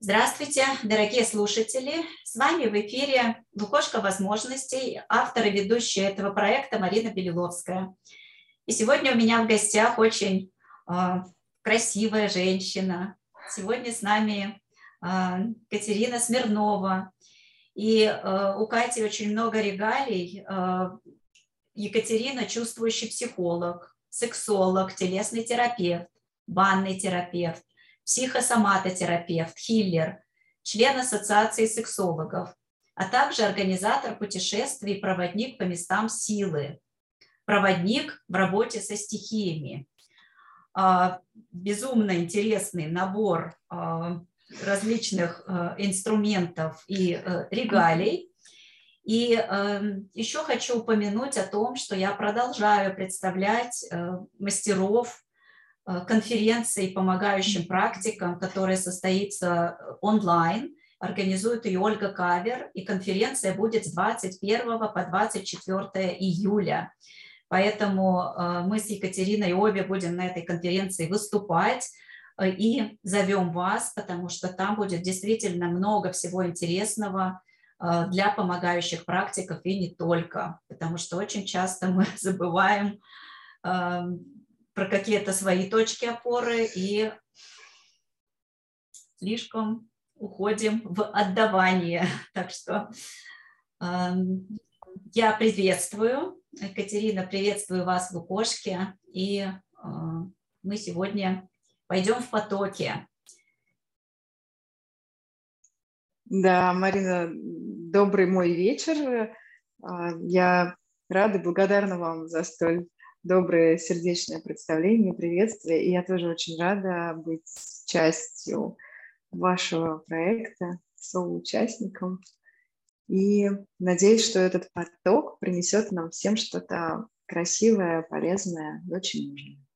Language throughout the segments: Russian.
Здравствуйте, дорогие слушатели! С вами в эфире «Лукошка возможностей», автор и ведущая этого проекта Марина Белиловская. И сегодня у меня в гостях очень э, красивая женщина. Сегодня с нами э, Катерина Смирнова. И э, у Кати очень много регалий. Э, Екатерина – чувствующий психолог, сексолог, телесный терапевт, банный терапевт психосоматотерапевт, хиллер, член Ассоциации сексологов, а также организатор путешествий и проводник по местам силы, проводник в работе со стихиями. А, безумно интересный набор а, различных а, инструментов и э, регалий. И эм, еще хочу упомянуть о том, что я продолжаю представлять э, мастеров Э, конференции помогающим практикам, которая состоится э, онлайн. Организует ее Ольга Кавер, и конференция будет с 21 по 24 июля. Поэтому э, мы с Екатериной обе будем на этой конференции выступать и зовем вас, потому что там будет действительно много всего интересного для помогающих практиков и не только, потому что очень часто мы забываем эм, про какие-то свои точки опоры и слишком уходим в отдавание. Так что э, я приветствую, Екатерина, приветствую вас в Лукошке, и э, мы сегодня пойдем в потоке. Да, Марина, добрый мой вечер. А, я рада и благодарна вам за столь доброе сердечное представление, приветствие. И я тоже очень рада быть частью вашего проекта, соучастником. И надеюсь, что этот поток принесет нам всем что-то красивое, полезное и очень нужное.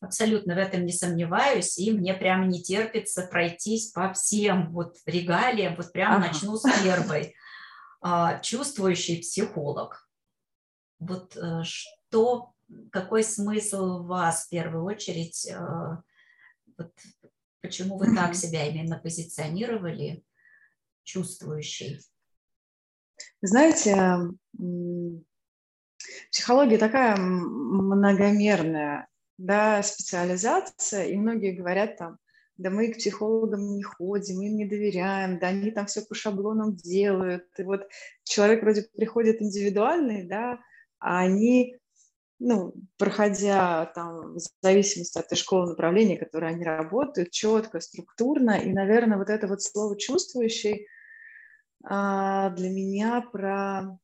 Абсолютно в этом не сомневаюсь, и мне прямо не терпится пройтись по всем вот регалиям, вот прямо ага. начну с первой. А, чувствующий психолог. Вот э, то какой смысл у вас в первую очередь, э, вот, почему вы так себя именно позиционировали, чувствующий? Знаете, психология такая многомерная да, специализация, и многие говорят там, да мы к психологам не ходим, им не доверяем, да они там все по шаблонам делают. И вот человек вроде приходит индивидуальный, да, а они ну, проходя там в зависимости от той школы направления, которое они работают, четко, структурно. И, наверное, вот это вот слово «чувствующий» а, для меня про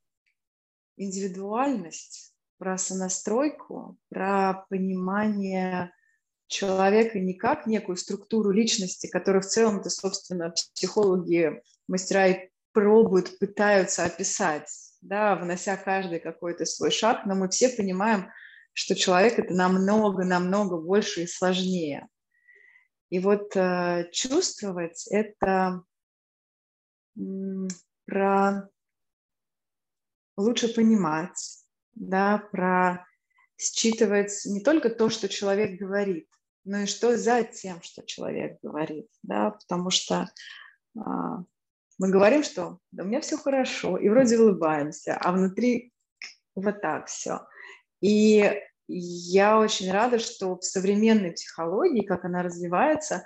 индивидуальность, про сонастройку, про понимание человека не как некую структуру личности, которую в целом-то, собственно, психологи, мастера и пробуют, пытаются описать да, внося каждый какой-то свой шаг, но мы все понимаем, что человек это намного-намного больше и сложнее. И вот э, чувствовать это про лучше понимать, да, про считывать не только то, что человек говорит, но и что за тем, что человек говорит, да, потому что а, мы говорим, что да, у меня все хорошо, и вроде улыбаемся, а внутри вот так все. И я очень рада, что в современной психологии, как она развивается,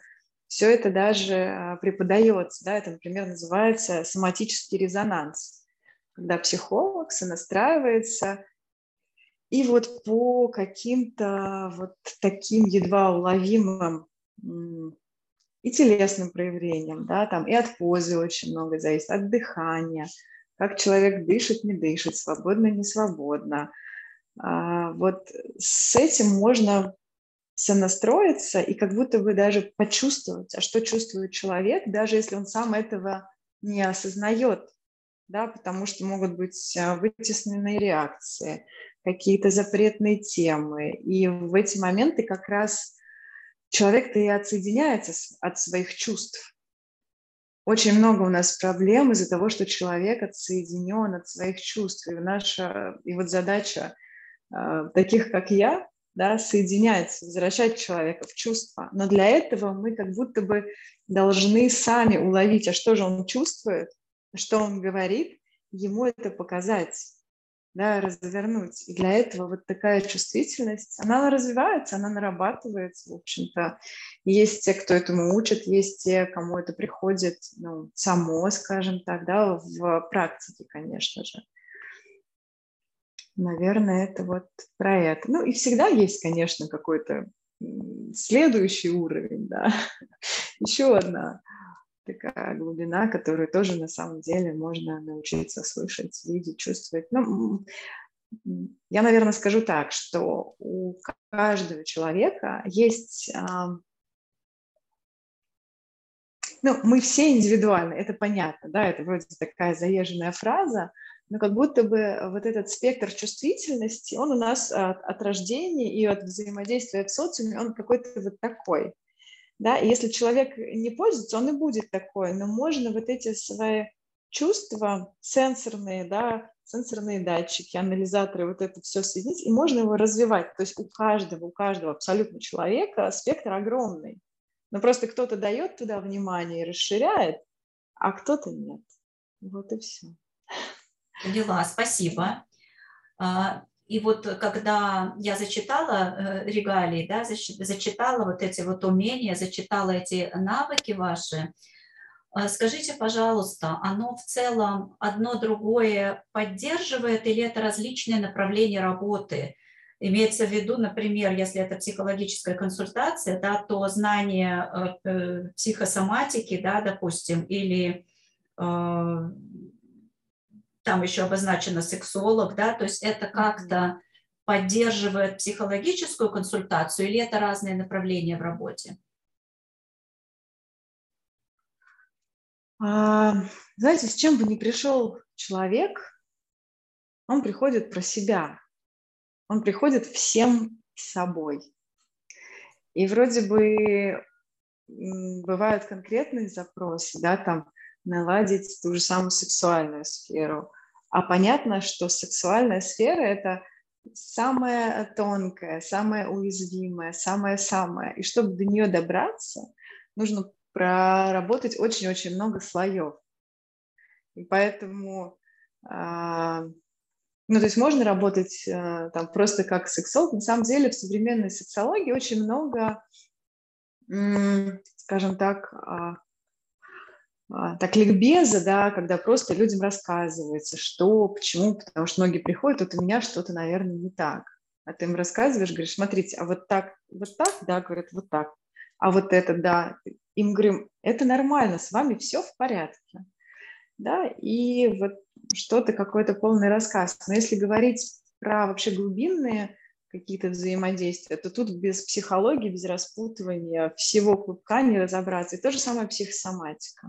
все это даже а, преподается. Да? Это, например, называется соматический резонанс, когда психолог сонастраивается и вот по каким-то вот таким едва уловимым и телесным проявлением, да, там и от позы очень много зависит, от дыхания, как человек дышит, не дышит, свободно, не свободно. А, вот с этим можно сонастроиться и как будто бы даже почувствовать, а что чувствует человек, даже если он сам этого не осознает, да, потому что могут быть а, вытесненные реакции, какие-то запретные темы. И в эти моменты как раз человек-то и отсоединяется от своих чувств. Очень много у нас проблем из-за того, что человек отсоединен от своих чувств. И наша, и вот задача э, таких, как я, да, соединять, возвращать человека в чувство. Но для этого мы как будто бы должны сами уловить, а что же он чувствует, что он говорит, ему это показать, да, развернуть. И для этого вот такая чувствительность, она развивается, она нарабатывается, в общем-то. Есть те, кто этому учат, есть те, кому это приходит ну, само, скажем так, да, в практике, конечно же. Наверное, это вот про это. Ну и всегда есть, конечно, какой-то следующий уровень, да. Еще одна такая глубина, которую тоже на самом деле можно научиться слышать, видеть, чувствовать. Ну, я, наверное, скажу так, что у каждого человека есть... Ну, мы все индивидуальны, это понятно, да, это вроде такая заезженная фраза, но как будто бы вот этот спектр чувствительности, он у нас от, от рождения и от взаимодействия в социуме, он какой-то вот такой. Да? И если человек не пользуется, он и будет такой. Но можно вот эти свои чувства сенсорные, да, сенсорные датчики, анализаторы, вот это все соединить, и можно его развивать. То есть у каждого, у каждого абсолютно человека спектр огромный. Но просто кто-то дает туда внимание и расширяет, а кто-то нет. Вот и все. Поняла, спасибо. И вот когда я зачитала э, регалии, да, зачитала вот эти вот умения, зачитала эти навыки ваши, а, скажите, пожалуйста, оно в целом одно другое поддерживает или это различные направления работы? Имеется в виду, например, если это психологическая консультация, да, то знание э, э, психосоматики, да, допустим, или там еще обозначено сексолог, да, то есть это как-то поддерживает психологическую консультацию или это разные направления в работе? А, знаете, с чем бы ни пришел человек, он приходит про себя, он приходит всем собой. И вроде бы бывают конкретные запросы, да, там наладить ту же самую сексуальную сферу, а понятно, что сексуальная сфера – это самая тонкая, самая уязвимая, самая-самая. И чтобы до нее добраться, нужно проработать очень-очень много слоев. И поэтому, а, ну, то есть можно работать а, там просто как сексолог. На самом деле в современной сексологии очень много, скажем так, а, так ликбеза, да, когда просто людям рассказывается, что, почему, потому что многие приходят, вот у меня что-то, наверное, не так. А ты им рассказываешь, говоришь, смотрите, а вот так, вот так, да, говорят, вот так. А вот это, да. Им говорим, это нормально, с вами все в порядке. Да, и вот что-то, какой-то полный рассказ. Но если говорить про вообще глубинные какие-то взаимодействия, то тут без психологии, без распутывания всего клубка не разобраться. И то же самое психосоматика.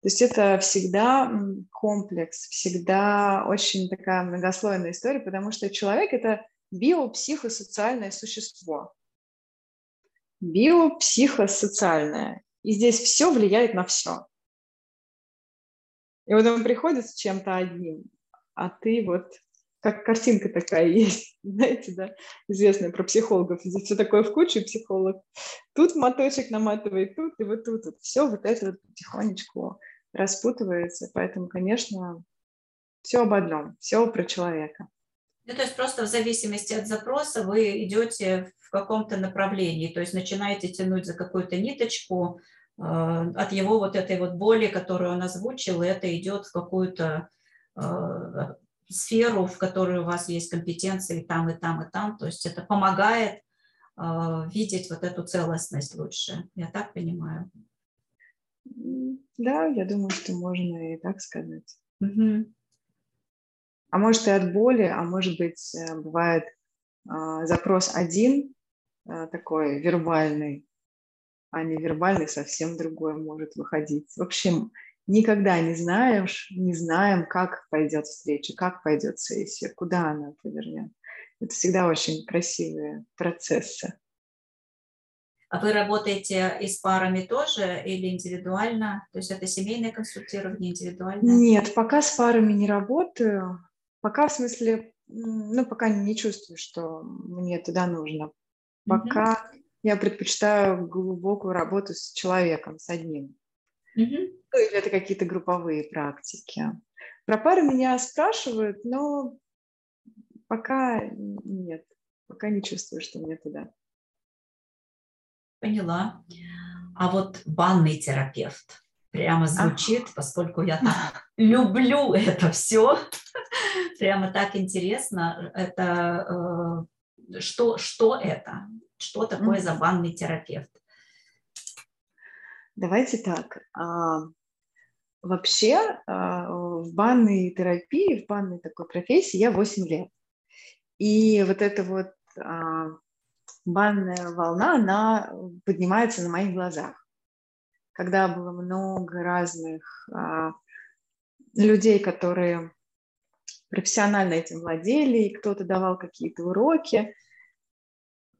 То есть это всегда комплекс, всегда очень такая многослойная история, потому что человек – это биопсихосоциальное существо. Биопсихосоциальное. И здесь все влияет на все. И вот он приходит с чем-то одним, а ты вот как картинка такая есть, знаете, да, известная про психологов. Здесь все такое в кучу, психолог. Тут моточек наматывает, тут и вот тут. Вот. Все вот это вот потихонечку распутывается. Поэтому, конечно, все об одном, все про человека. Ну, то есть просто в зависимости от запроса вы идете в каком-то направлении, то есть начинаете тянуть за какую-то ниточку э, от его вот этой вот боли, которую он озвучил, и это идет в какую-то э, сферу, в которой у вас есть компетенции там, и там, и там. То есть это помогает э, видеть вот эту целостность лучше. Я так понимаю. Да, я думаю, что можно и так сказать. Угу. А может и от боли, а может быть э, бывает э, запрос один э, такой вербальный, а не вербальный совсем другой может выходить. В общем, никогда не знаешь, не знаем, как пойдет встреча, как пойдет сессия, куда она повернет. Это всегда очень красивые процессы. А вы работаете и с парами тоже или индивидуально? То есть это семейное консультирование индивидуально? Нет, пока с парами не работаю. Пока, в смысле, ну, пока не чувствую, что мне туда нужно. Пока mm-hmm. я предпочитаю глубокую работу с человеком, с одним. Mm-hmm. Ну, или это какие-то групповые практики. Про пары меня спрашивают, но пока нет. Пока не чувствую, что мне туда. Поняла. А вот банный терапевт прямо звучит, а. поскольку я так люблю это все. Прямо так интересно. Это э, что, что это? Что такое за банный терапевт? Давайте так. А, вообще а, в банной терапии, в банной такой профессии я 8 лет. И вот эта вот а, банная волна, она поднимается на моих глазах. Когда было много разных людей, которые профессионально этим владели, и кто-то давал какие-то уроки.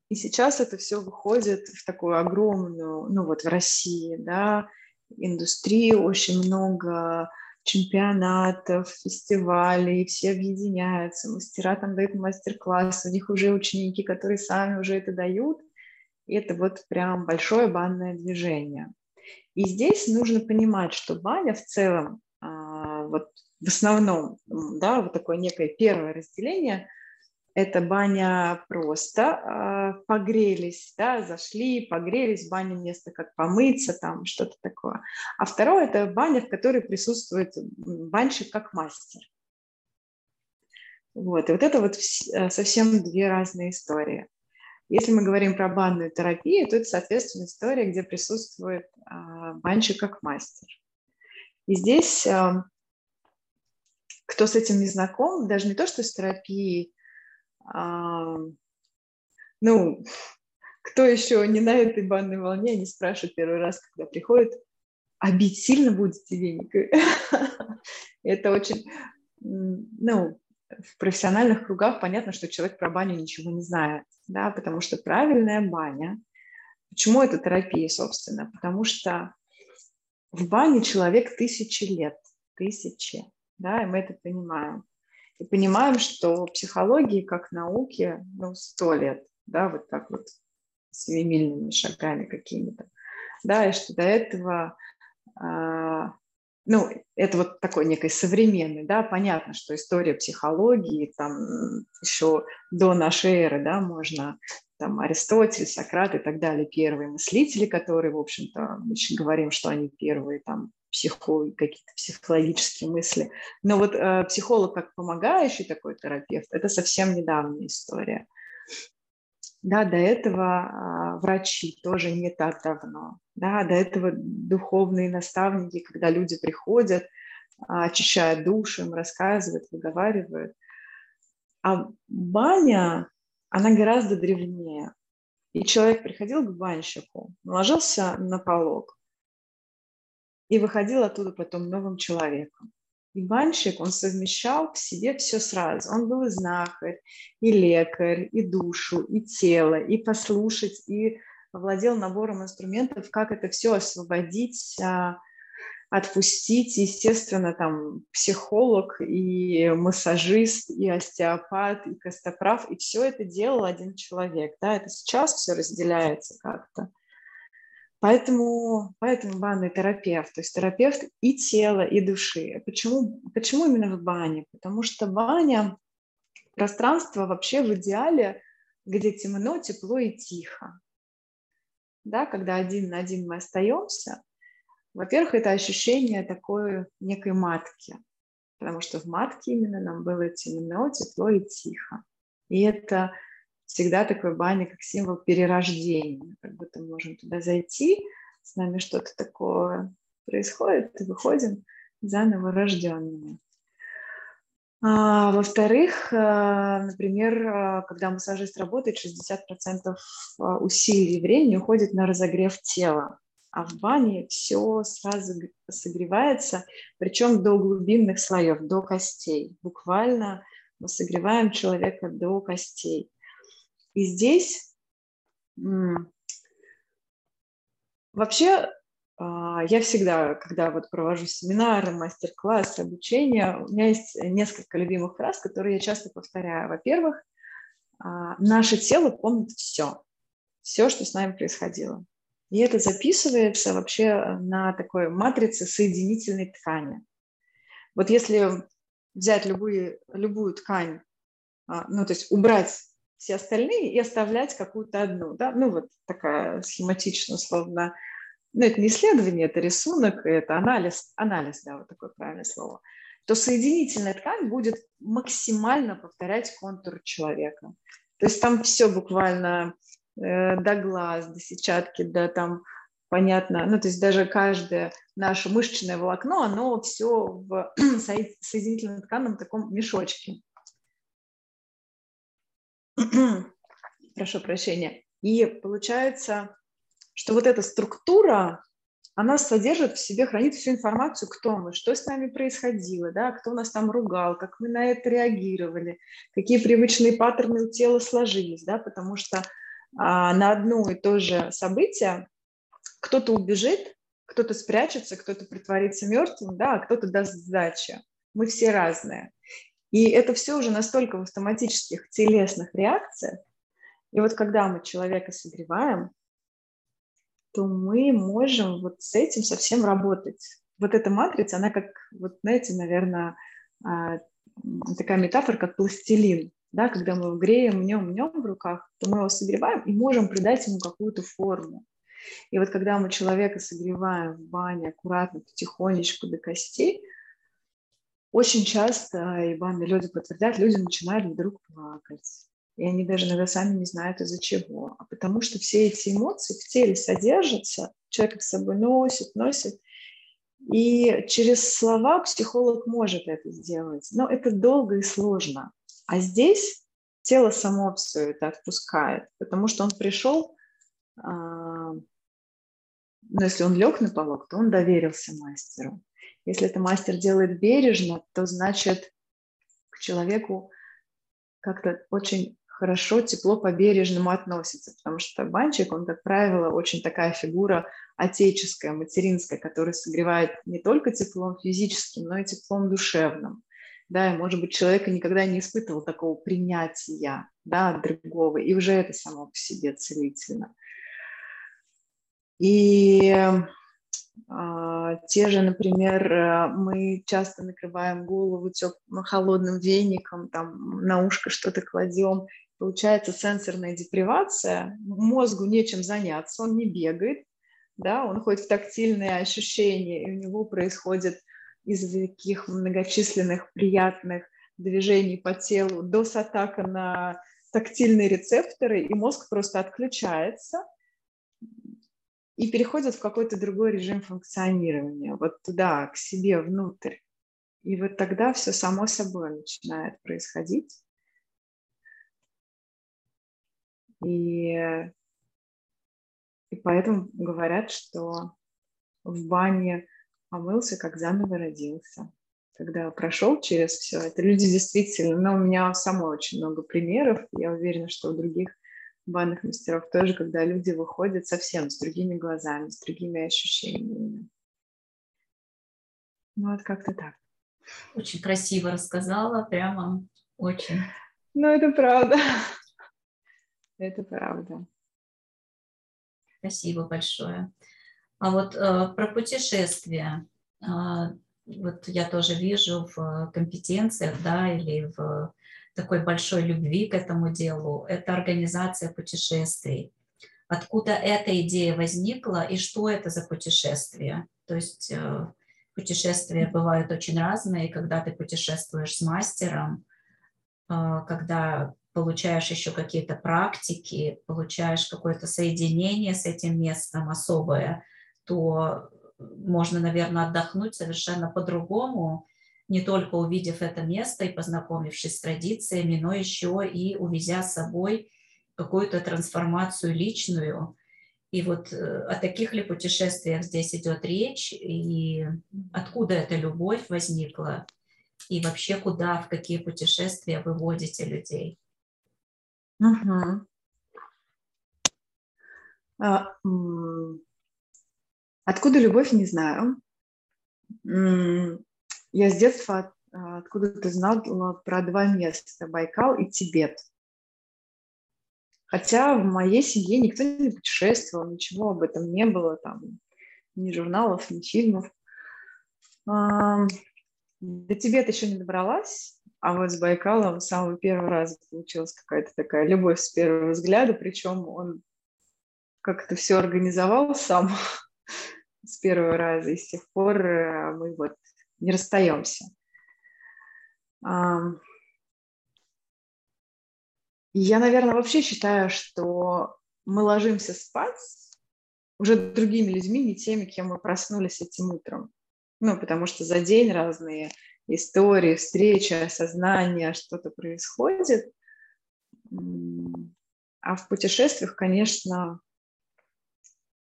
И сейчас это все выходит в такую огромную, ну вот в России, да, индустрию, очень много чемпионатов, фестивалей, все объединяются, мастера там дают мастер-класс, у них уже ученики, которые сами уже это дают, и это вот прям большое банное движение. И здесь нужно понимать, что баня в целом, а, вот в основном, да, вот такое некое первое разделение, это баня просто, э, погрелись, да, зашли, погрелись, баня место как помыться, там что-то такое. А второе – это баня, в которой присутствует банщик как мастер. Вот, и вот это вот э, совсем две разные истории. Если мы говорим про банную терапию, то это, соответственно, история, где присутствует э, банщик как мастер. И здесь, э, кто с этим не знаком, даже не то, что с терапией, ну, кто еще не на этой банной волне, они спрашивают первый раз, когда приходят, а бить сильно будете веник? Это очень, ну, в профессиональных кругах понятно, что человек про баню ничего не знает, да, потому что правильная баня, почему это терапия, собственно, потому что в бане человек тысячи лет, тысячи, да, и мы это понимаем и понимаем, что психологии как науки ну, сто лет, да, вот так вот семимильными шагами какими-то, да, и что до этого, а, ну, это вот такой некой современный, да, понятно, что история психологии там еще до нашей эры, да, можно там Аристотель, Сократ и так далее, первые мыслители, которые, в общем-то, мы еще говорим, что они первые там психо, какие-то психологические мысли. Но вот э, психолог как помогающий такой терапевт, это совсем недавняя история. Да, до этого э, врачи тоже не так давно. Да, до этого духовные наставники, когда люди приходят, э, очищают душу, им рассказывают, выговаривают. А баня, она гораздо древнее. И человек приходил к банщику, ложился на полог, и выходил оттуда потом новым человеком. И банщик, он совмещал в себе все сразу. Он был и знахарь, и лекарь, и душу, и тело, и послушать, и владел набором инструментов, как это все освободить, а, отпустить. Естественно, там психолог, и массажист, и остеопат, и костоправ, и все это делал один человек. Да? Это сейчас все разделяется как-то. Поэтому, поэтому банный терапевт, то есть терапевт и тела, и души. Почему, почему именно в бане? Потому что баня – пространство вообще в идеале, где темно, тепло и тихо. Да, когда один на один мы остаемся, во-первых, это ощущение такой некой матки, потому что в матке именно нам было темно, тепло и тихо. И это всегда такой баня как символ перерождения, как будто мы можем туда зайти, с нами что-то такое происходит, и выходим заново рожденными. А, во-вторых, а, например, а, когда массажист работает, 60% а, усилий и времени уходит на разогрев тела, а в бане все сразу согревается, причем до глубинных слоев, до костей. Буквально мы согреваем человека до костей. И здесь вообще а, я всегда, когда вот провожу семинары, мастер-классы, обучение, у меня есть несколько любимых фраз, которые я часто повторяю. Во-первых, а, наше тело помнит все, все, что с нами происходило. И это записывается вообще на такой матрице соединительной ткани. Вот если взять любую, любую ткань, а, ну, то есть убрать все остальные и оставлять какую-то одну, да, ну, вот такая схематично, словно, ну, это не исследование, это рисунок, это анализ, анализ, да, вот такое правильное слово, то соединительная ткань будет максимально повторять контур человека. То есть там все буквально э, до глаз, до сетчатки, до там понятно, ну, то есть даже каждое наше мышечное волокно, оно все в соединительном тканном таком мешочке. Прошу прощения. И получается, что вот эта структура, она содержит в себе, хранит всю информацию, кто мы, что с нами происходило, да, кто нас там ругал, как мы на это реагировали, какие привычные паттерны у тела сложились, да, потому что а, на одно и то же событие кто-то убежит, кто-то спрячется, кто-то притворится мертвым, да, а кто-то даст сдачи. Мы все разные. И это все уже настолько в автоматических телесных реакциях. И вот когда мы человека согреваем, то мы можем вот с этим совсем работать. Вот эта матрица, она как, вот знаете, наверное, а, такая метафора, как пластилин. Да, когда мы его греем, мнем, мнем в руках, то мы его согреваем и можем придать ему какую-то форму. И вот когда мы человека согреваем в бане аккуратно, потихонечку до костей, очень часто, и банды люди подтвердят, люди начинают вдруг плакать. И они даже иногда сами не знают из-за чего. А потому что все эти эмоции в теле содержатся, человек их с собой носит, носит. И через слова психолог может это сделать. Но это долго и сложно. А здесь тело само все это отпускает, потому что он пришел, а, ну, если он лег на полок, то он доверился мастеру. Если это мастер делает бережно, то значит к человеку как-то очень хорошо, тепло по-бережному относится, потому что банчик, он, как правило, очень такая фигура отеческая, материнская, которая согревает не только теплом физическим, но и теплом душевным. Да, и, может быть, человек никогда не испытывал такого принятия да, от другого, и уже это само по себе целительно. И те же, например, э, мы часто накрываем голову теп- холодным веником, там на ушко что-то кладем. Получается сенсорная депривация, мозгу нечем заняться, он не бегает, да, он ходит в тактильные ощущения, и у него происходит из таких многочисленных приятных движений по телу до атака на тактильные рецепторы, и мозг просто отключается – и переходят в какой-то другой режим функционирования, вот туда, к себе, внутрь. И вот тогда все само собой начинает происходить. И, и поэтому говорят, что в бане помылся, как заново родился. Когда прошел через все это, люди действительно, но ну, у меня самой очень много примеров, я уверена, что у других банных мастеров тоже, когда люди выходят совсем с другими глазами, с другими ощущениями. Ну, вот как-то так. Очень красиво рассказала, прямо очень. Ну, это правда. Это правда. Спасибо большое. А вот э, про путешествия. Э, вот я тоже вижу в компетенциях, да, или в такой большой любви к этому делу, это организация путешествий. Откуда эта идея возникла и что это за путешествие? То есть э, путешествия бывают очень разные, когда ты путешествуешь с мастером, э, когда получаешь еще какие-то практики, получаешь какое-то соединение с этим местом особое, то можно, наверное, отдохнуть совершенно по-другому, не только увидев это место и познакомившись с традициями, но еще и увезя с собой какую-то трансформацию личную. И вот э, о таких ли путешествиях здесь идет речь, и откуда эта любовь возникла, и вообще куда, в какие путешествия вы водите людей? Угу. А, Откуда любовь, не знаю. Я с детства а, откуда-то знала про два места – Байкал и Тибет. Хотя в моей семье никто не путешествовал, ничего об этом не было, там, ни журналов, ни фильмов. До Тибета еще не добралась, а вот с Байкалом с самого первого раза получилась какая-то такая любовь с первого взгляда, причем он как-то все организовал сам с первого раза, и с тех пор э, мы вот не расстаемся. Я, наверное, вообще считаю, что мы ложимся спать уже другими людьми, не теми, кем мы проснулись этим утром. Ну, потому что за день разные истории, встречи, осознания, что-то происходит. А в путешествиях, конечно,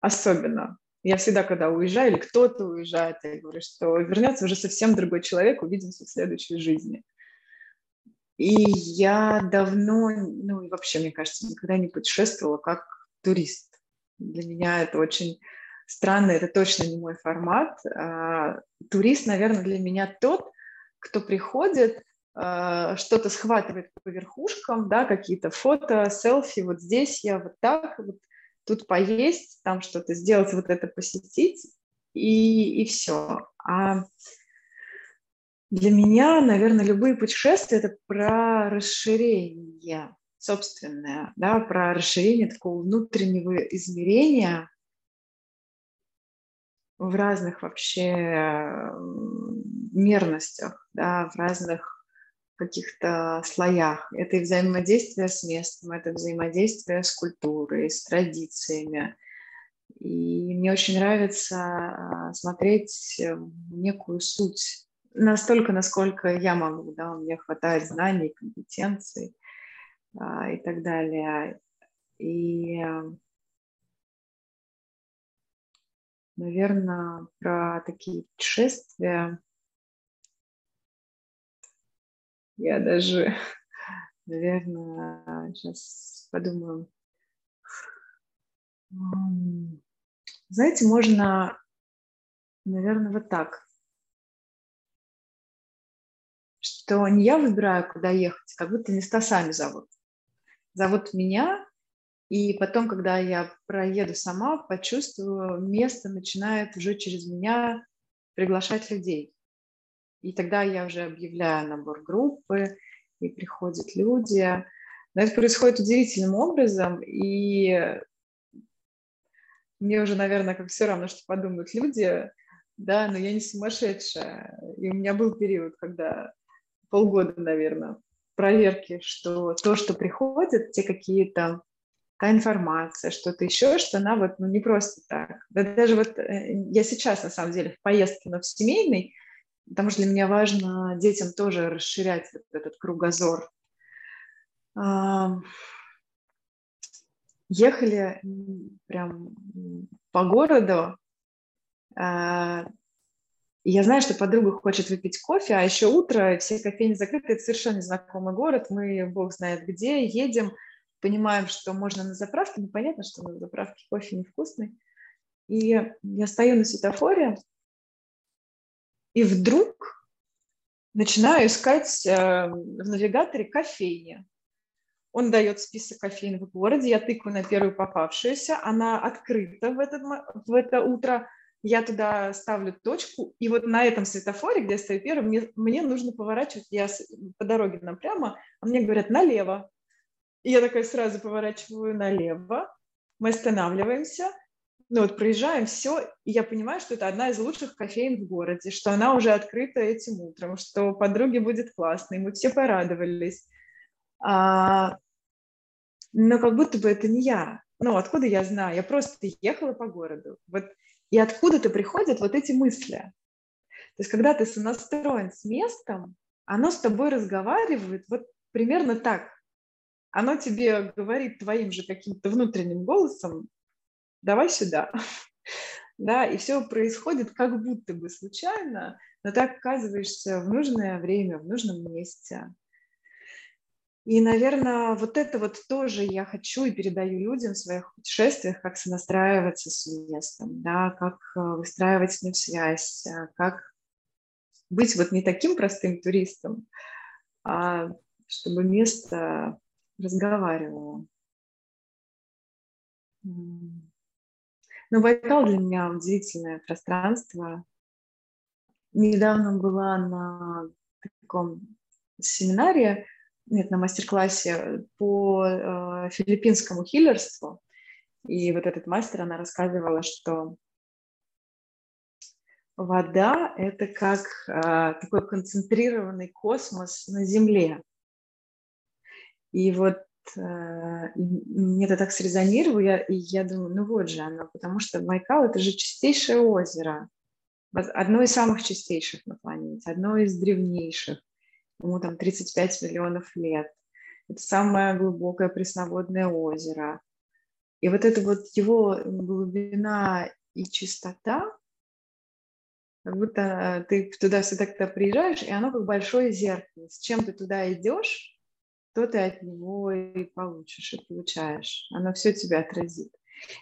особенно. Я всегда, когда уезжаю, или кто-то уезжает, я говорю, что вернется уже совсем другой человек, увидимся в следующей жизни. И я давно, ну и вообще, мне кажется, никогда не путешествовала как турист. Для меня это очень странно, это точно не мой формат. А, турист, наверное, для меня тот, кто приходит, а, что-то схватывает по верхушкам, да, какие-то фото, селфи, вот здесь я вот так, вот тут поесть, там что-то сделать, вот это посетить, и, и все. А для меня, наверное, любые путешествия – это про расширение собственное, да, про расширение такого внутреннего измерения в разных вообще мерностях, да, в разных каких-то слоях. Это и взаимодействие с местом, это взаимодействие с культурой, с традициями. И мне очень нравится а, смотреть некую суть настолько, насколько я могу, да, у меня хватает знаний, компетенций а, и так далее. И, наверное, про такие путешествия Я даже, наверное, сейчас подумаю. Знаете, можно, наверное, вот так, что не я выбираю, куда ехать, как будто места сами зовут. Зовут меня, и потом, когда я проеду сама, почувствую, место начинает уже через меня приглашать людей. И тогда я уже объявляю набор группы, и приходят люди. Но это происходит удивительным образом, и мне уже, наверное, как все равно, что подумают люди, да, но я не сумасшедшая. И у меня был период, когда полгода, наверное, проверки, что то, что приходит, те какие-то та информация, что-то еще, что она вот ну, не просто так. Да даже вот э, я сейчас, на самом деле, в поездке, но в семейной, потому что для меня важно детям тоже расширять этот кругозор. Ехали прям по городу, а, я знаю, что подруга хочет выпить кофе, а еще утро, все кофейни закрыты, это совершенно незнакомый город, мы, бог знает где, едем, понимаем, что можно на заправке, но понятно, что на заправке кофе невкусный. И я стою на светофоре, и вдруг начинаю искать э, в навигаторе кофейни. Он дает список кофеин в городе, я тыкаю на первую попавшуюся, она открыта в, этот, в это утро, я туда ставлю точку, и вот на этом светофоре, где я стою первым, мне, мне нужно поворачивать, я по дороге напрямо, а мне говорят налево. И я такая сразу поворачиваю налево, мы останавливаемся, ну вот проезжаем все, и я понимаю, что это одна из лучших кофеин в городе, что она уже открыта этим утром, что подруге будет классно, и мы все порадовались. А, но как будто бы это не я. Ну, откуда я знаю? Я просто ехала по городу. Вот, и откуда-то приходят вот эти мысли. То есть, когда ты сонастроен с местом, оно с тобой разговаривает вот примерно так. Оно тебе говорит твоим же каким-то внутренним голосом, давай сюда. Да, и все происходит как будто бы случайно, но так оказываешься в нужное время, в нужном месте. И, наверное, вот это вот тоже я хочу и передаю людям в своих путешествиях, как сонастраиваться с местом, да, как э, выстраивать с ним связь, э, как быть вот не таким простым туристом, а чтобы место разговаривало. Ну, Байкал для меня удивительное пространство. Недавно была на таком семинаре, нет, на мастер-классе по э, филиппинскому хиллерству. И вот этот мастер, она рассказывала, что вода – это как э, такой концентрированный космос на Земле. И вот э, мне это так срезонировало, я, и я думаю, ну вот же оно, потому что Байкал – это же чистейшее озеро, одно из самых чистейших на планете, одно из древнейших ему там 35 миллионов лет. Это самое глубокое пресноводное озеро. И вот это вот его глубина и чистота, как будто ты туда всегда, когда приезжаешь, и оно как большое зеркало. С чем ты туда идешь, то ты от него и получишь, и получаешь. Оно все тебя отразит.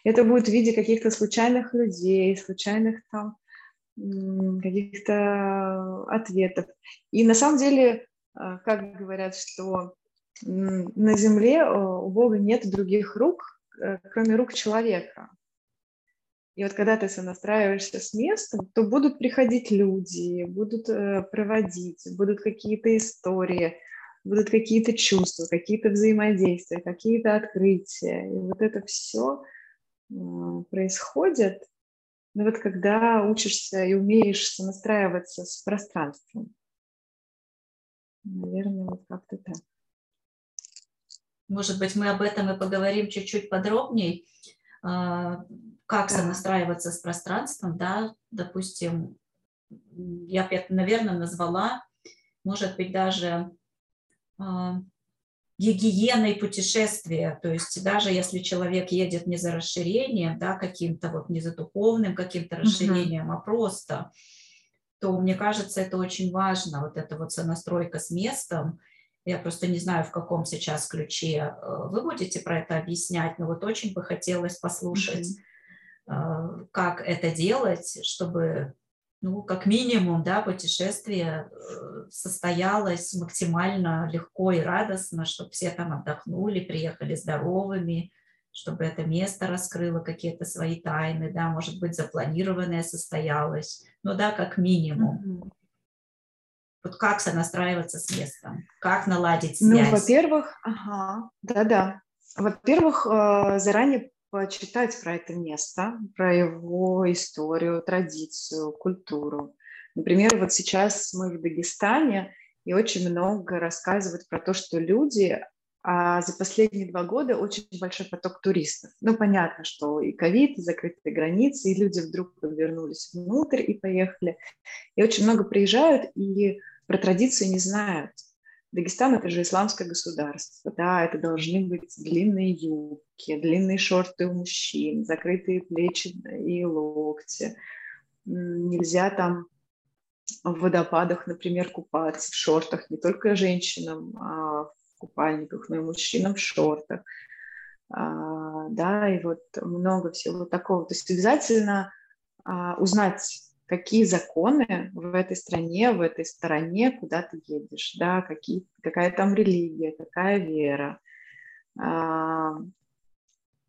Это будет в виде каких-то случайных людей, случайных там каких-то ответов. И на самом деле а, как говорят, что на земле э, у Бога нет других рук, э, кроме рук человека. И вот когда ты сонастраиваешься с местом, то будут приходить люди, будут э, проводить, будут какие-то истории, будут какие-то чувства, какие-то взаимодействия, какие-то открытия. И вот это все происходит, ну вот когда учишься и умеешь сонастраиваться с пространством. Наверное, вот как-то так. Может быть, мы об этом и поговорим чуть-чуть подробнее, а, как да. сонастраиваться с пространством, да, допустим, я, наверное, назвала, может быть, даже гигиеной путешествия, то есть даже если человек едет не за расширением, да, каким-то вот не за духовным каким-то расширением, uh-huh. а просто то мне кажется, это очень важно, вот эта вот сонастройка с местом. Я просто не знаю, в каком сейчас ключе э, вы будете про это объяснять, но вот очень бы хотелось послушать, mm-hmm. как это делать, чтобы, ну, как минимум, да, путешествие э, состоялось максимально легко и радостно, чтобы все там отдохнули, приехали здоровыми, чтобы это место раскрыло какие-то свои тайны, да, может быть, запланированное состоялось, ну да, как минимум. Mm-hmm. Вот как сонастраиваться с местом, как наладить ну, связь? Ну, во-первых, ага, да-да. Во-первых, э, заранее почитать про это место, про его историю, традицию, культуру. Например, вот сейчас мы в Дагестане, и очень много рассказывают про то, что люди а за последние два года очень большой поток туристов. Ну, понятно, что и ковид, и закрытые границы, и люди вдруг вернулись внутрь и поехали. И очень много приезжают и про традиции не знают. Дагестан – это же исламское государство, да, это должны быть длинные юбки, длинные шорты у мужчин, закрытые плечи и локти. Нельзя там в водопадах, например, купаться в шортах не только женщинам, а в купальниках, но и мужчинам в шортах. А, да, и вот много всего такого. То есть обязательно а, узнать, какие законы в этой стране, в этой стороне, куда ты едешь, да, какие, какая там религия, какая вера. А,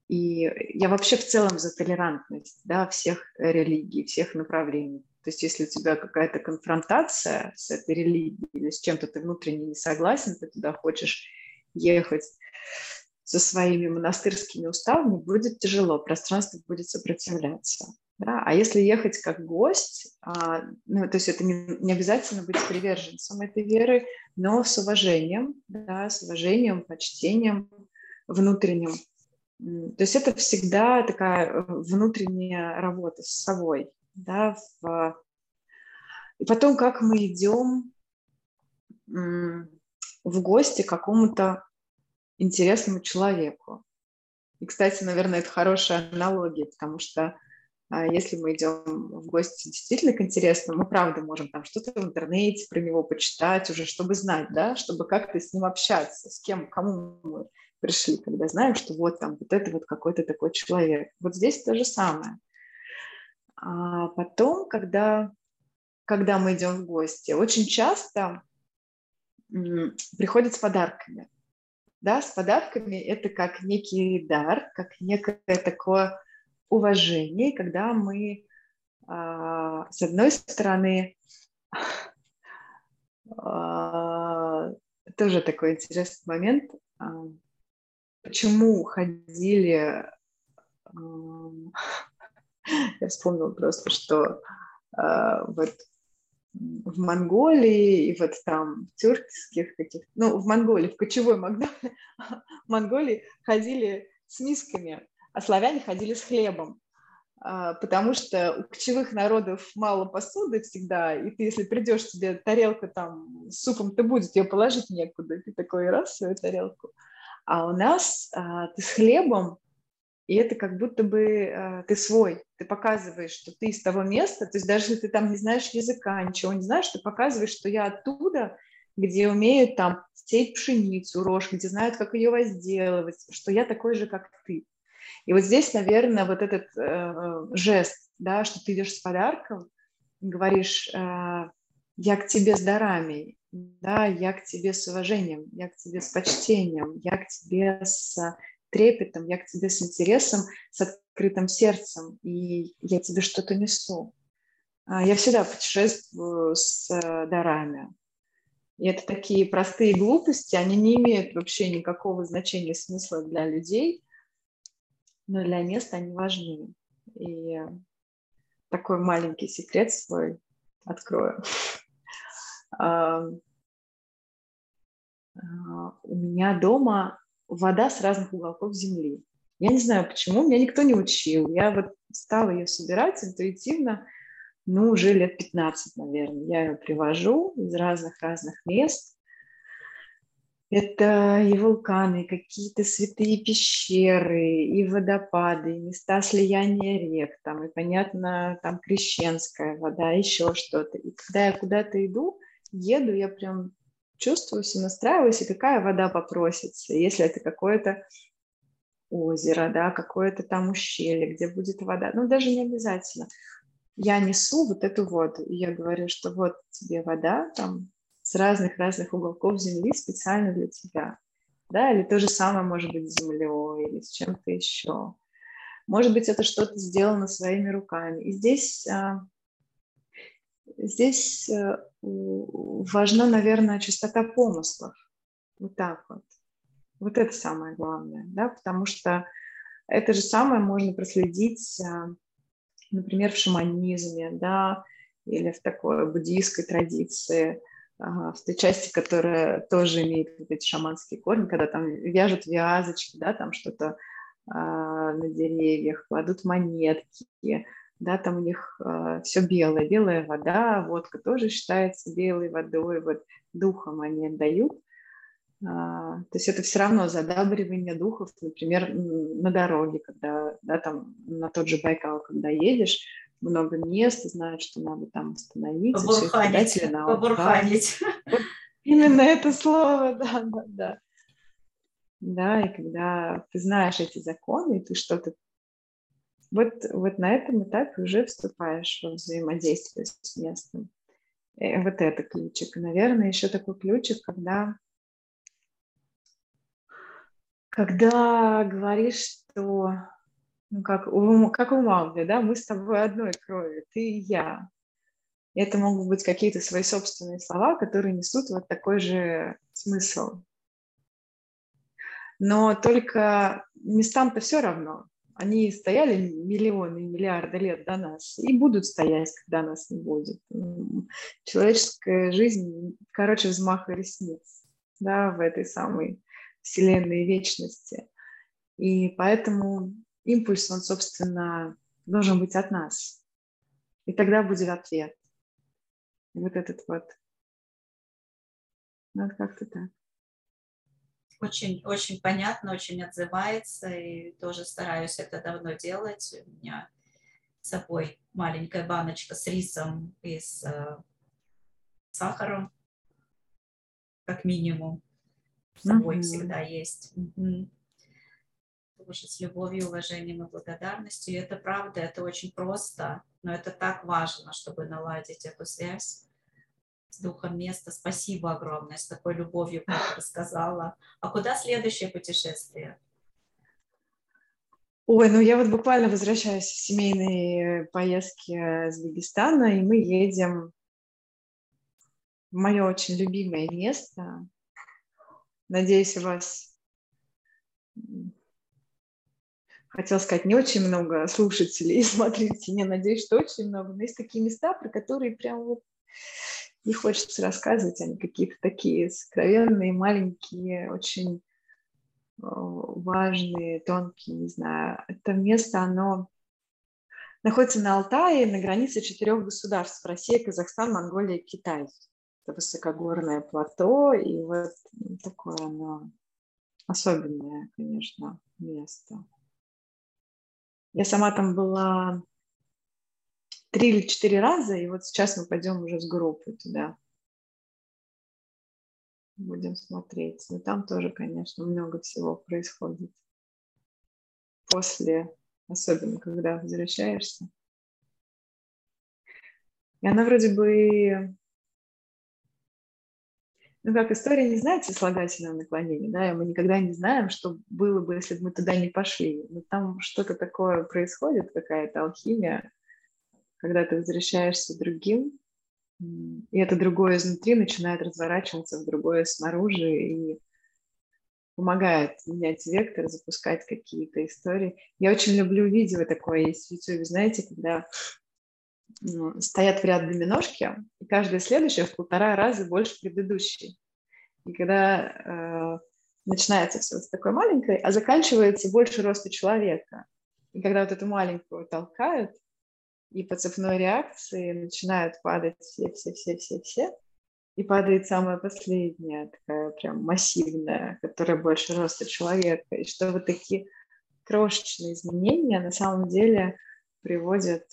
и я вообще в целом за толерантность да, всех религий, всех направлений. То есть если у тебя какая-то конфронтация с этой религией или с чем-то ты внутренне не согласен, ты туда хочешь ехать со своими монастырскими уставами, будет тяжело, пространство будет сопротивляться. Да? А если ехать как гость, а, ну, то есть это не, не обязательно быть приверженцем этой веры, но с уважением, да, с уважением, почтением внутренним. То есть это всегда такая внутренняя работа с собой да, в... и потом как мы идем в гости к какому-то интересному человеку. И, кстати, наверное, это хорошая аналогия, потому что если мы идем в гости действительно к интересному, мы правда можем там что-то в интернете про него почитать уже, чтобы знать, да, чтобы как-то с ним общаться, с кем, кому мы пришли, когда знаем, что вот там вот это вот какой-то такой человек. Вот здесь то же самое. А потом, когда, когда мы идем в гости, очень часто приходят с подарками. Да, с подарками это как некий дар, как некое такое уважение, когда мы, а, с одной стороны, а, тоже такой интересный момент, а, почему ходили, я вспомнила просто, что вот в Монголии и вот там в тюркских каких ну, в Монголии, в кочевой Монголии ходили с мисками, а славяне ходили с хлебом. А, потому что у кочевых народов мало посуды всегда, и ты, если придешь, тебе тарелка там с супом-то будет, ее положить некуда, ты такой раз свою тарелку. А у нас а, ты с хлебом, и это как будто бы а, ты свой, ты показываешь, что ты из того места, то есть даже если ты там не знаешь языка, ничего не знаешь, ты показываешь, что я оттуда, где умеют там сеять пшеницу, рожь, где знают, как ее возделывать, что я такой же, как ты. И вот здесь, наверное, вот этот э, жест, да, что ты идешь с подарком, говоришь, э, я к тебе с дарами, да, я к тебе с уважением, я к тебе с почтением, я к тебе с трепетом, я к тебе с интересом, с открытым сердцем, и я тебе что-то несу. А, я всегда путешествую с э, дарами. И это такие простые глупости, они не имеют вообще никакого значения, смысла для людей, но для места они важны. И такой маленький секрет свой открою. А, у меня дома вода с разных уголков земли. Я не знаю почему, меня никто не учил. Я вот стала ее собирать интуитивно, ну, уже лет 15, наверное. Я ее привожу из разных-разных мест. Это и вулканы, и какие-то святые пещеры, и водопады, и места слияния рек, там, и, понятно, там крещенская вода, еще что-то. И когда я куда-то иду, еду, я прям чувствую, настраиваюсь, и какая вода попросится. Если это какое-то озеро, да, какое-то там ущелье, где будет вода, ну, даже не обязательно. Я несу вот эту воду, и я говорю, что вот тебе вода там с разных-разных уголков земли специально для тебя. Да, или то же самое может быть с землей или с чем-то еще. Может быть, это что-то сделано своими руками. И здесь а, здесь э, важна, наверное, чистота помыслов. Вот так вот. Вот это самое главное, да, потому что это же самое можно проследить, э, например, в шаманизме, да, или в такой буддийской традиции, в той части, которая тоже имеет эти шаманские корни, когда там вяжут вязочки, да, там что-то а, на деревьях, кладут монетки, да, там у них а, все белое, белая вода, водка тоже считается белой водой, вот духом они отдают. А, то есть это все равно задабривание духов, например, на дороге, когда, да, там на тот же Байкал, когда едешь, много мест, знают, что надо там остановиться. Побурханить. Побурханить. Именно это слово, да, да, да. Да, и когда ты знаешь эти законы, и ты что-то вот, вот на этом этапе уже вступаешь во взаимодействие с местным. И э, вот это ключик. И, наверное, еще такой ключик, когда, когда говоришь, что ну, как, у, как у Маугли, да, мы с тобой одной крови, ты и я. Это могут быть какие-то свои собственные слова, которые несут вот такой же смысл. Но только местам-то все равно. Они стояли миллионы и миллиарды лет до нас и будут стоять, когда нас не будет. Человеческая жизнь, короче, взмаха ресниц да, в этой самой вселенной вечности. И поэтому импульс, он, собственно, должен быть от нас. И тогда будет ответ. вот этот вот. Ну, как-то так очень, очень понятно, очень отзывается, и тоже стараюсь это давно делать. У меня с собой маленькая баночка с рисом и с э, сахаром, как минимум. С собой mm-hmm. всегда есть. Mm-hmm. Тоже с любовью, уважением и благодарностью. И это правда, это очень просто, но это так важно, чтобы наладить эту связь с духом места. Спасибо огромное, с такой любовью, как ты сказала. А куда следующее путешествие? Ой, ну я вот буквально возвращаюсь с семейной поездки из Дагестана, и мы едем в мое очень любимое место. Надеюсь, у вас хотел сказать, не очень много слушателей и смотрите, не надеюсь, что очень много, но есть такие места, про которые прям вот не хочется рассказывать, они какие-то такие сокровенные, маленькие, очень э, важные, тонкие, не знаю. Это место, оно находится на Алтае, на границе четырех государств – Россия, Казахстан, Монголия и Китай. Это высокогорное плато, и вот такое оно особенное, конечно, место. Я сама там была три или четыре раза, и вот сейчас мы пойдем уже с группой туда. Будем смотреть. Но там тоже, конечно, много всего происходит. После, особенно когда возвращаешься. И она вроде бы ну, как история не знает сослагательного наклонения, да, и мы никогда не знаем, что было бы, если бы мы туда не пошли. Но там что-то такое происходит, какая-то алхимия, когда ты возвращаешься другим, и это другое изнутри начинает разворачиваться в другое снаружи и помогает менять вектор, запускать какие-то истории. Я очень люблю видео такое есть в YouTube, знаете, когда стоят в ряд доминошки, и каждая следующая в полтора раза больше предыдущей. И когда э, начинается все с такой маленькой, а заканчивается больше роста человека. И когда вот эту маленькую толкают, и по цепной реакции начинают падать все-все-все-все-все, и падает самая последняя, такая прям массивная, которая больше роста человека. И что вот такие крошечные изменения на самом деле приводят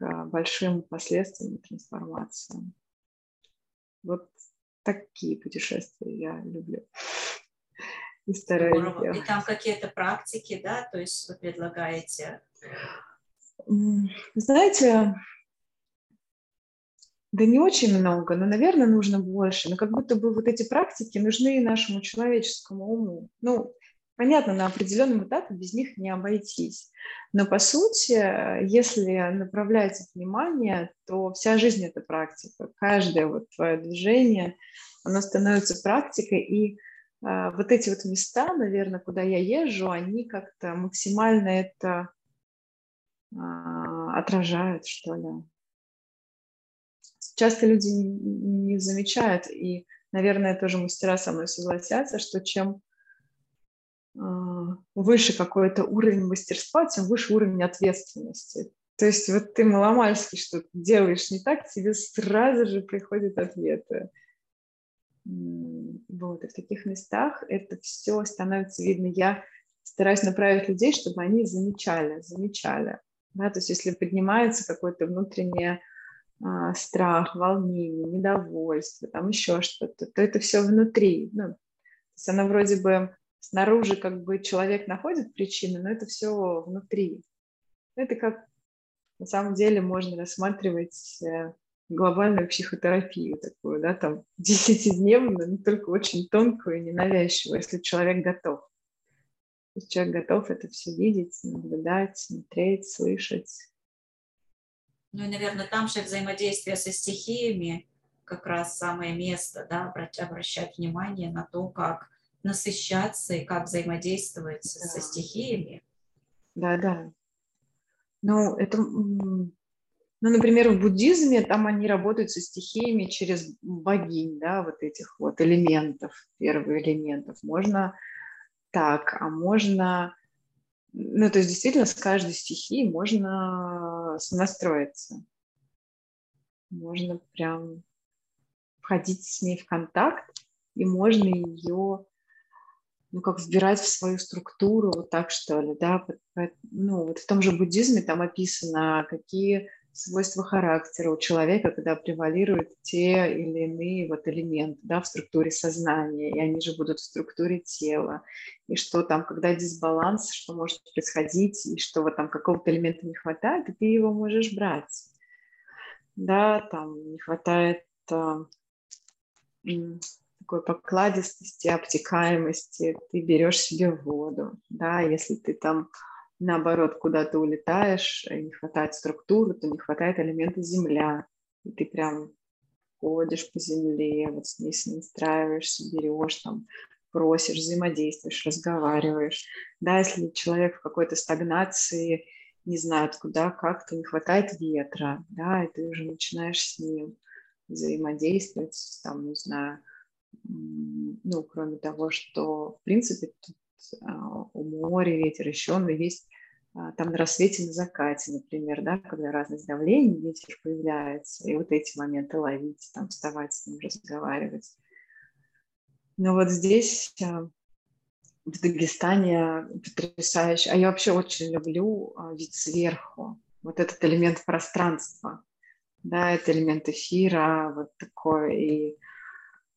к большим последствиям и трансформациям. Вот такие путешествия я люблю. И стараюсь делать. И там какие-то практики, да, то есть вы предлагаете знаете, да не очень много, но, наверное, нужно больше. Но как будто бы вот эти практики нужны нашему человеческому уму. Ну, понятно, на определенном этапе без них не обойтись. Но, по сути, если направлять внимание, то вся жизнь – это практика. Каждое вот твое движение, оно становится практикой. И э, вот эти вот места, наверное, куда я езжу, они как-то максимально это а, отражают, что ли. Часто люди не замечают, и, наверное, тоже мастера со мной согласятся, что чем выше какой-то уровень мастерства, тем выше уровень ответственности. То есть вот ты маломальски что-то делаешь не так, тебе сразу же приходят ответы. Вот, и в таких местах это все становится видно. Я стараюсь направить людей, чтобы они замечали, замечали. Да, то есть если поднимается какой-то внутренний а, страх, волнение, недовольство, там еще что-то, то это все внутри. Ну, то есть оно вроде бы снаружи как бы человек находит причины, но это все внутри. Это как на самом деле можно рассматривать э, глобальную психотерапию такую, да, там десятидневную, но только очень тонкую и ненавязчивую, если человек готов. Если человек готов это все видеть, наблюдать, смотреть, слышать. Ну и, наверное, там же взаимодействие со стихиями как раз самое место, да, обращать внимание на то, как насыщаться и как взаимодействовать да. со стихиями. Да, да. Ну, это, ну, например, в буддизме там они работают со стихиями через богинь, да, вот этих вот элементов, первых элементов. Можно так, а можно... Ну, то есть действительно с каждой стихией можно настроиться. Можно прям входить с ней в контакт, и можно ее ну, как вбирать в свою структуру, вот так что ли, да, ну, вот в том же буддизме там описано, какие свойства характера у человека, когда превалируют те или иные вот элементы да, в структуре сознания, и они же будут в структуре тела, и что там, когда дисбаланс, что может происходить, и что вот там какого-то элемента не хватает, и ты его можешь брать. Да, там не хватает а, такой покладистости, обтекаемости, ты берешь себе воду, да, если ты там наоборот куда-то улетаешь, не хватает структуры, то не хватает элемента земля, и ты прям ходишь по земле, вот с ней настраиваешься, берешь там, просишь, взаимодействуешь, разговариваешь. Да, если человек в какой-то стагнации, не знает куда, как-то не хватает ветра, да, и ты уже начинаешь с ним взаимодействовать, там, не знаю, ну, кроме того, что, в принципе, тут а, у моря ветер еще он есть а, там на рассвете, на закате, например, да, когда разность давлений, ветер появляется, и вот эти моменты ловить, там, вставать с ним, разговаривать. Но вот здесь, а, в Дагестане, потрясающе. А я вообще очень люблю вид сверху, вот этот элемент пространства, да, это элемент эфира, вот такой, и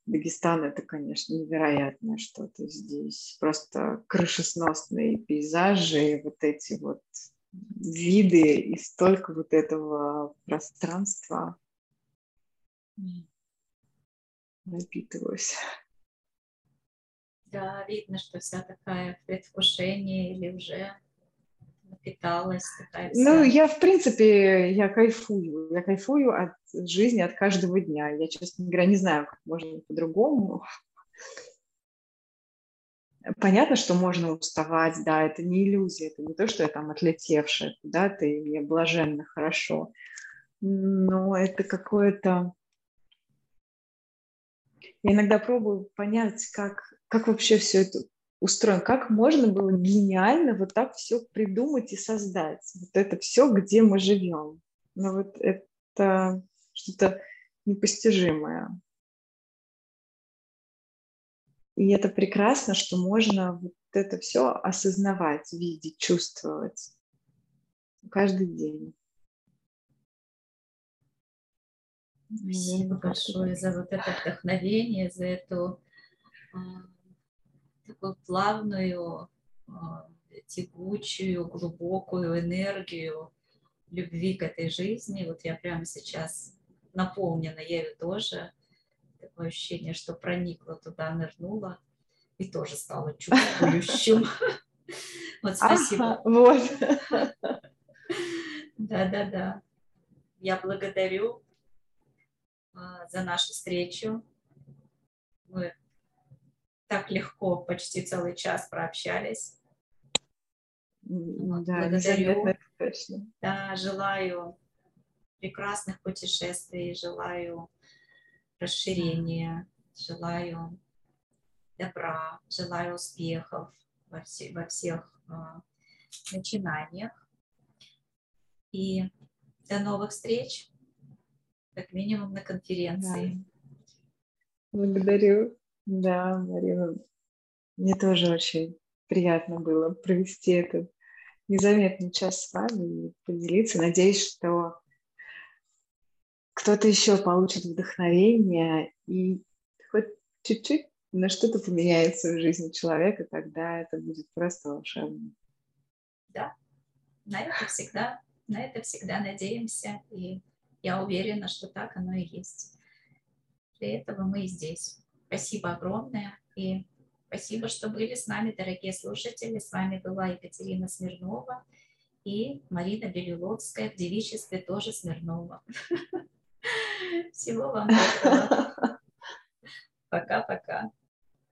Дагестан это, конечно, невероятное что-то здесь. Просто крышесносные пейзажи, вот эти вот виды и столько вот этого пространства. Напитываюсь. Да, видно, что вся такая в предвкушении или уже питалась? Такая вся... Ну, я, в принципе, я кайфую. Я кайфую от жизни, от каждого дня. Я, честно говоря, не знаю, как можно по-другому. Понятно, что можно уставать, да, это не иллюзия, это не то, что я там отлетевшая куда-то, и мне блаженно хорошо. Но это какое-то... Я иногда пробую понять, как, как вообще все это устроен, как можно было гениально вот так все придумать и создать. Вот это все, где мы живем. Ну вот это что-то непостижимое. И это прекрасно, что можно вот это все осознавать, видеть, чувствовать каждый день. Спасибо большое за вот это вдохновение, за эту а, такую плавную, а, текучую, глубокую энергию любви к этой жизни. Вот я прямо сейчас наполнена ею тоже. Такое ощущение, что проникла туда, нырнула и тоже стала чувствующим. Вот спасибо. Вот. Да-да-да. Я благодарю а, за нашу встречу. Мы так легко, почти целый час прообщались. Вот, да, благодарю. Точно. Да, желаю прекрасных путешествий, желаю расширения, желаю добра, желаю успехов во, все, во всех э, начинаниях. И до новых встреч, как минимум на конференции. Да. Благодарю. Да, Марина, мне тоже очень приятно было провести этот незаметный час с вами и поделиться. Надеюсь, что кто-то еще получит вдохновение и хоть чуть-чуть на что-то поменяется в жизни человека, тогда это будет просто волшебно. Да, на это всегда, на это всегда надеемся, и я уверена, что так оно и есть. Для этого мы и здесь. Спасибо огромное и спасибо, что были с нами, дорогие слушатели. С вами была Екатерина Смирнова и Марина Белиловская в девичестве тоже Смирнова. Всего вам доброго. Пока-пока.